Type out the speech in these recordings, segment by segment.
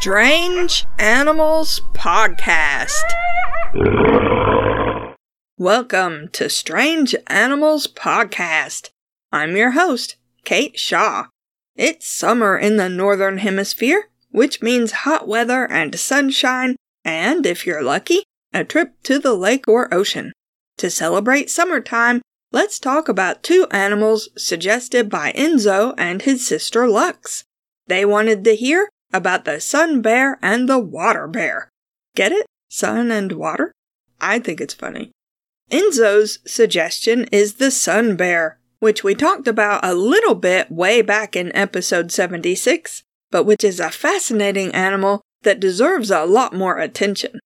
Strange Animals Podcast. Welcome to Strange Animals Podcast. I'm your host, Kate Shaw. It's summer in the Northern Hemisphere, which means hot weather and sunshine, and if you're lucky, a trip to the lake or ocean. To celebrate summertime, let's talk about two animals suggested by Enzo and his sister Lux. They wanted to hear about the sun bear and the water bear. Get it? Sun and water? I think it's funny. Enzo's suggestion is the sun bear, which we talked about a little bit way back in episode 76, but which is a fascinating animal that deserves a lot more attention.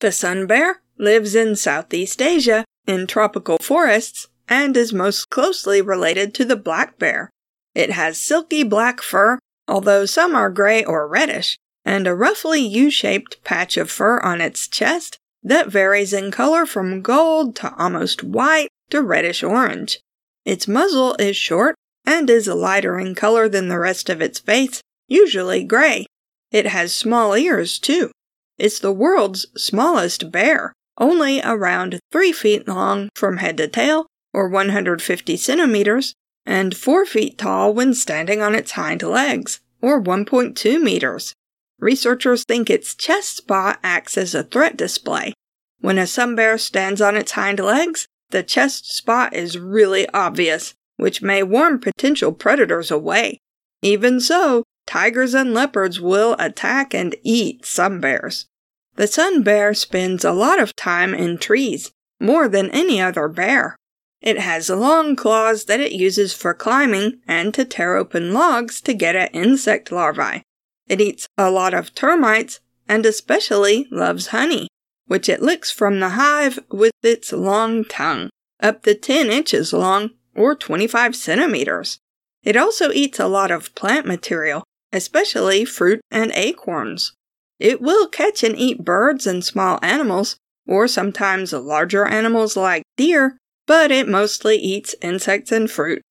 The sun bear lives in Southeast Asia in tropical forests and is most closely related to the black bear. It has silky black fur although some are gray or reddish, and a roughly U shaped patch of fur on its chest that varies in color from gold to almost white to reddish orange. Its muzzle is short and is lighter in color than the rest of its face, usually gray. It has small ears, too. It's the world's smallest bear, only around 3 feet long from head to tail, or 150 centimeters, and 4 feet tall when standing on its hind legs, or 1.2 meters. Researchers think its chest spot acts as a threat display. When a sun bear stands on its hind legs, the chest spot is really obvious, which may warn potential predators away. Even so, tigers and leopards will attack and eat sun bears. The sun bear spends a lot of time in trees, more than any other bear. It has long claws that it uses for climbing and to tear open logs to get at insect larvae. It eats a lot of termites and especially loves honey, which it licks from the hive with its long tongue, up to 10 inches long or 25 centimeters. It also eats a lot of plant material, especially fruit and acorns. It will catch and eat birds and small animals, or sometimes larger animals like deer, but it mostly eats insects and fruit.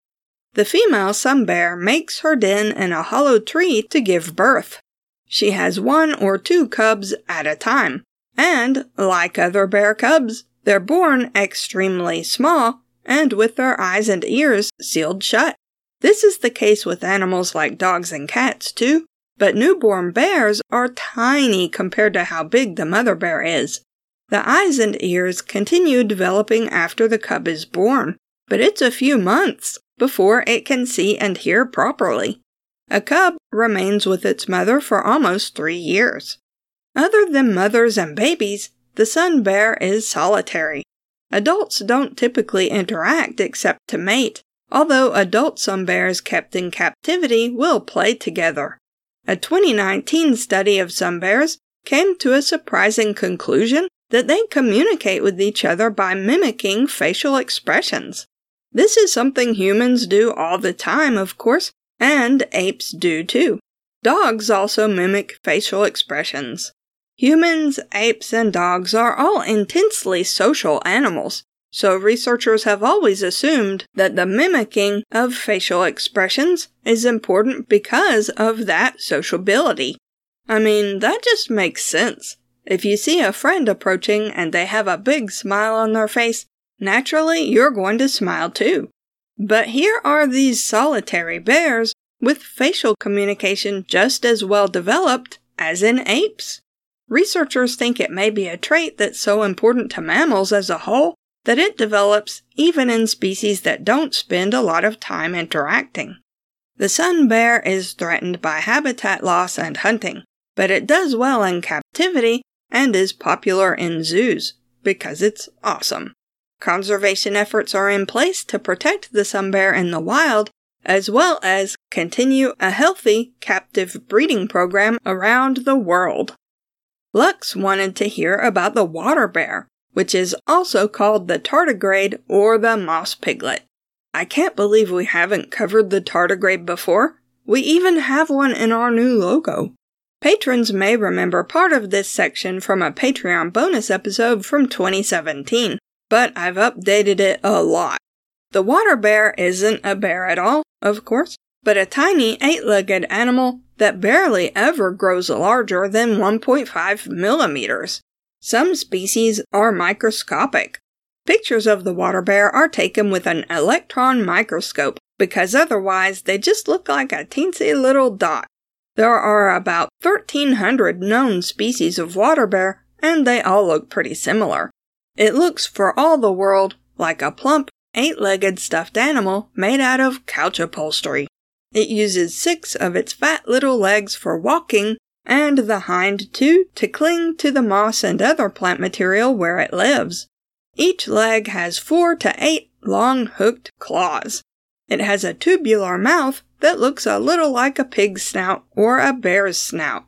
The female sun bear makes her den in a hollow tree to give birth. She has one or two cubs at a time, and, like other bear cubs, they're born extremely small and with their eyes and ears sealed shut. This is the case with animals like dogs and cats, too, but newborn bears are tiny compared to how big the mother bear is. The eyes and ears continue developing after the cub is born, but it's a few months before it can see and hear properly. A cub remains with its mother for almost three years. Other than mothers and babies, the sun bear is solitary. Adults don't typically interact except to mate, although adult sun bears kept in captivity will play together. A 2019 study of sun bears came to a surprising conclusion that they communicate with each other by mimicking facial expressions. This is something humans do all the time, of course, and apes do too. Dogs also mimic facial expressions. Humans, apes, and dogs are all intensely social animals, so researchers have always assumed that the mimicking of facial expressions is important because of that sociability. I mean, that just makes sense. If you see a friend approaching and they have a big smile on their face, naturally you're going to smile too. But here are these solitary bears with facial communication just as well developed as in apes. Researchers think it may be a trait that's so important to mammals as a whole that it develops even in species that don't spend a lot of time interacting. The sun bear is threatened by habitat loss and hunting, but it does well in captivity and is popular in zoos because it's awesome. Conservation efforts are in place to protect the sun bear in the wild, as well as continue a healthy captive breeding program around the world. Lux wanted to hear about the water bear, which is also called the tardigrade or the moss piglet. I can't believe we haven't covered the tardigrade before. We even have one in our new logo. Patrons may remember part of this section from a Patreon bonus episode from 2017, but I've updated it a lot. The water bear isn't a bear at all, of course, but a tiny eight legged animal that barely ever grows larger than 1.5 millimeters. Some species are microscopic. Pictures of the water bear are taken with an electron microscope because otherwise they just look like a teensy little dot. There are about 1,300 known species of water bear, and they all look pretty similar. It looks for all the world like a plump, eight legged stuffed animal made out of couch upholstery. It uses six of its fat little legs for walking and the hind two to cling to the moss and other plant material where it lives. Each leg has four to eight long hooked claws. It has a tubular mouth that looks a little like a pig's snout or a bear's snout.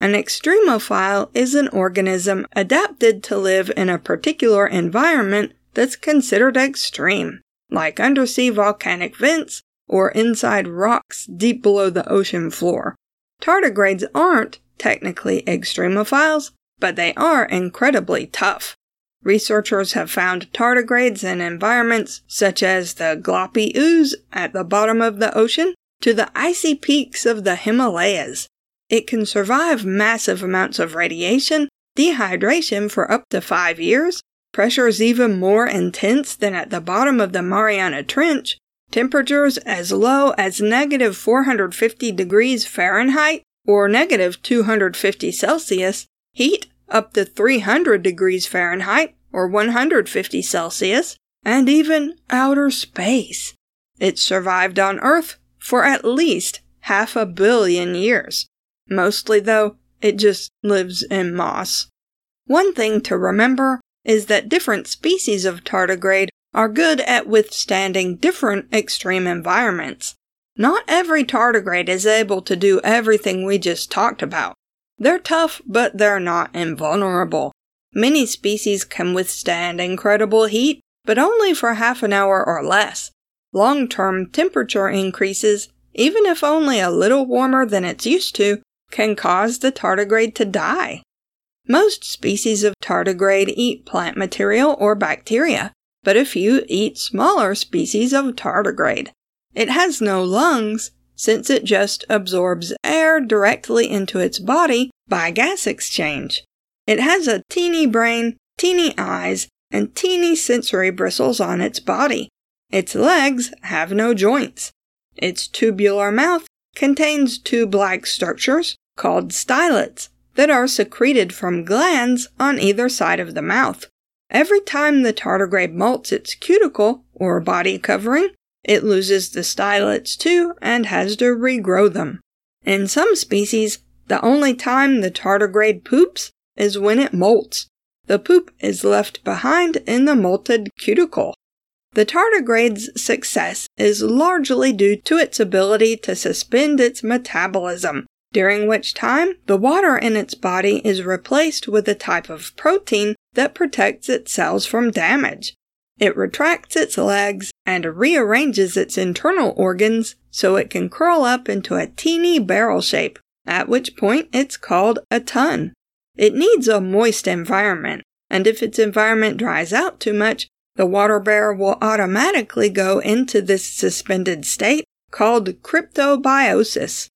An extremophile is an organism adapted to live in a particular environment that's considered extreme, like undersea volcanic vents or inside rocks deep below the ocean floor. Tardigrades aren't technically extremophiles, but they are incredibly tough. Researchers have found tardigrades in environments such as the gloppy ooze at the bottom of the ocean to the icy peaks of the Himalayas. It can survive massive amounts of radiation, dehydration for up to five years, pressures even more intense than at the bottom of the Mariana Trench, temperatures as low as negative 450 degrees Fahrenheit or negative 250 Celsius, heat up to 300 degrees Fahrenheit or 150 Celsius, and even outer space. It survived on Earth for at least half a billion years. Mostly, though, it just lives in moss. One thing to remember is that different species of tardigrade are good at withstanding different extreme environments. Not every tardigrade is able to do everything we just talked about. They're tough, but they're not invulnerable. Many species can withstand incredible heat, but only for half an hour or less. Long term temperature increases, even if only a little warmer than it's used to, can cause the tardigrade to die. Most species of tardigrade eat plant material or bacteria, but a few eat smaller species of tardigrade. It has no lungs, since it just absorbs air directly into its body by gas exchange. It has a teeny brain, teeny eyes, and teeny sensory bristles on its body. Its legs have no joints. Its tubular mouth contains two black structures called stylets that are secreted from glands on either side of the mouth. Every time the tardigrade molts its cuticle or body covering, it loses the stylets too and has to regrow them. In some species, the only time the tardigrade poops is when it molts. The poop is left behind in the molted cuticle. The tardigrade's success is largely due to its ability to suspend its metabolism, during which time the water in its body is replaced with a type of protein that protects its cells from damage. It retracts its legs and rearranges its internal organs so it can curl up into a teeny barrel shape, at which point it's called a tun. It needs a moist environment, and if its environment dries out too much, the water bear will automatically go into this suspended state called cryptobiosis.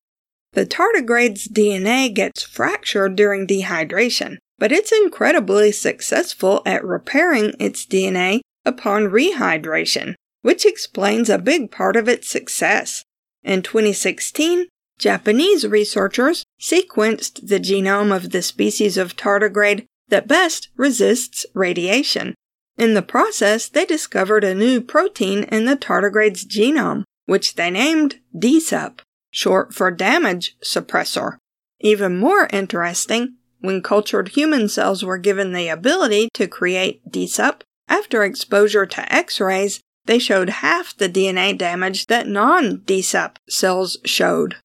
The tardigrade's DNA gets fractured during dehydration, but it's incredibly successful at repairing its DNA upon rehydration, which explains a big part of its success. In 2016, Japanese researchers sequenced the genome of the species of tardigrade that best resists radiation. In the process, they discovered a new protein in the tardigrade's genome, which they named DSUP, short for damage suppressor. Even more interesting, when cultured human cells were given the ability to create DSUP, after exposure to X rays, they showed half the DNA damage that non DSUP cells showed.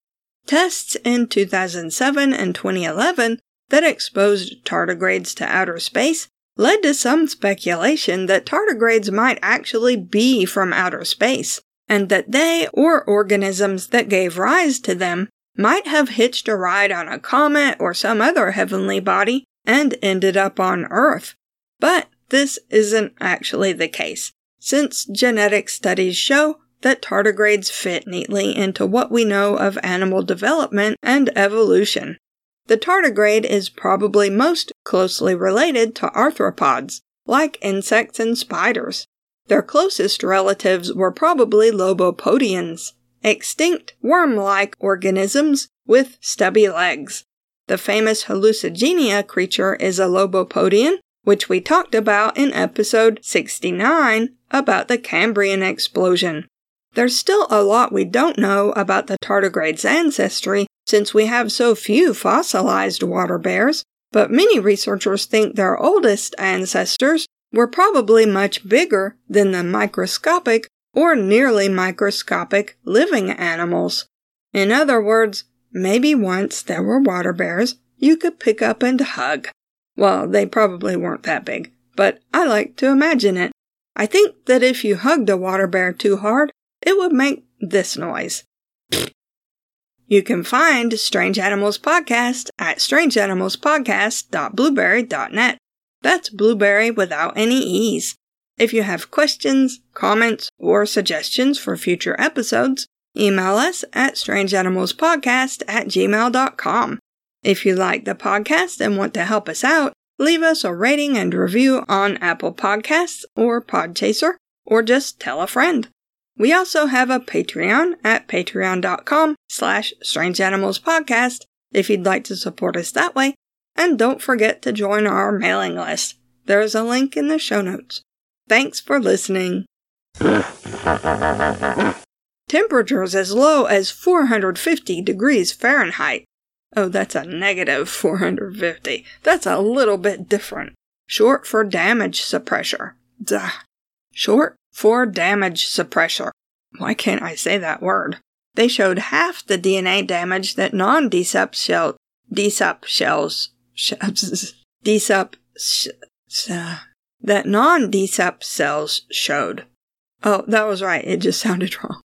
Tests in 2007 and 2011 that exposed tardigrades to outer space led to some speculation that tardigrades might actually be from outer space, and that they or organisms that gave rise to them might have hitched a ride on a comet or some other heavenly body and ended up on Earth. But this isn't actually the case, since genetic studies show that tardigrades fit neatly into what we know of animal development and evolution. The tardigrade is probably most closely related to arthropods, like insects and spiders. Their closest relatives were probably lobopodians, extinct worm like organisms with stubby legs. The famous Hallucigenia creature is a lobopodian, which we talked about in episode 69 about the Cambrian explosion. There's still a lot we don't know about the tardigrade's ancestry since we have so few fossilized water bears, but many researchers think their oldest ancestors were probably much bigger than the microscopic or nearly microscopic living animals. In other words, maybe once there were water bears you could pick up and hug. Well, they probably weren't that big, but I like to imagine it. I think that if you hugged a water bear too hard, it would make this noise. You can find Strange Animals Podcast at strangeanimalspodcast.blubrry.net. That's blueberry without any E's. If you have questions, comments, or suggestions for future episodes, email us at strangeanimalspodcast at gmail.com. If you like the podcast and want to help us out, leave us a rating and review on Apple Podcasts or Podchaser, or just tell a friend. We also have a Patreon at patreon.com slash strangeanimalspodcast if you'd like to support us that way. And don't forget to join our mailing list. There is a link in the show notes. Thanks for listening. Temperatures as low as 450 degrees Fahrenheit Oh, that's a negative 450. That's a little bit different. Short for damage suppressor. Duh. Short for damage suppressor. Why can't I say that word? They showed half the DNA damage that non-DSUP shell, DSUP shells, shells DSUP, sh, that non-DSUP cells showed. Oh, that was right. It just sounded wrong.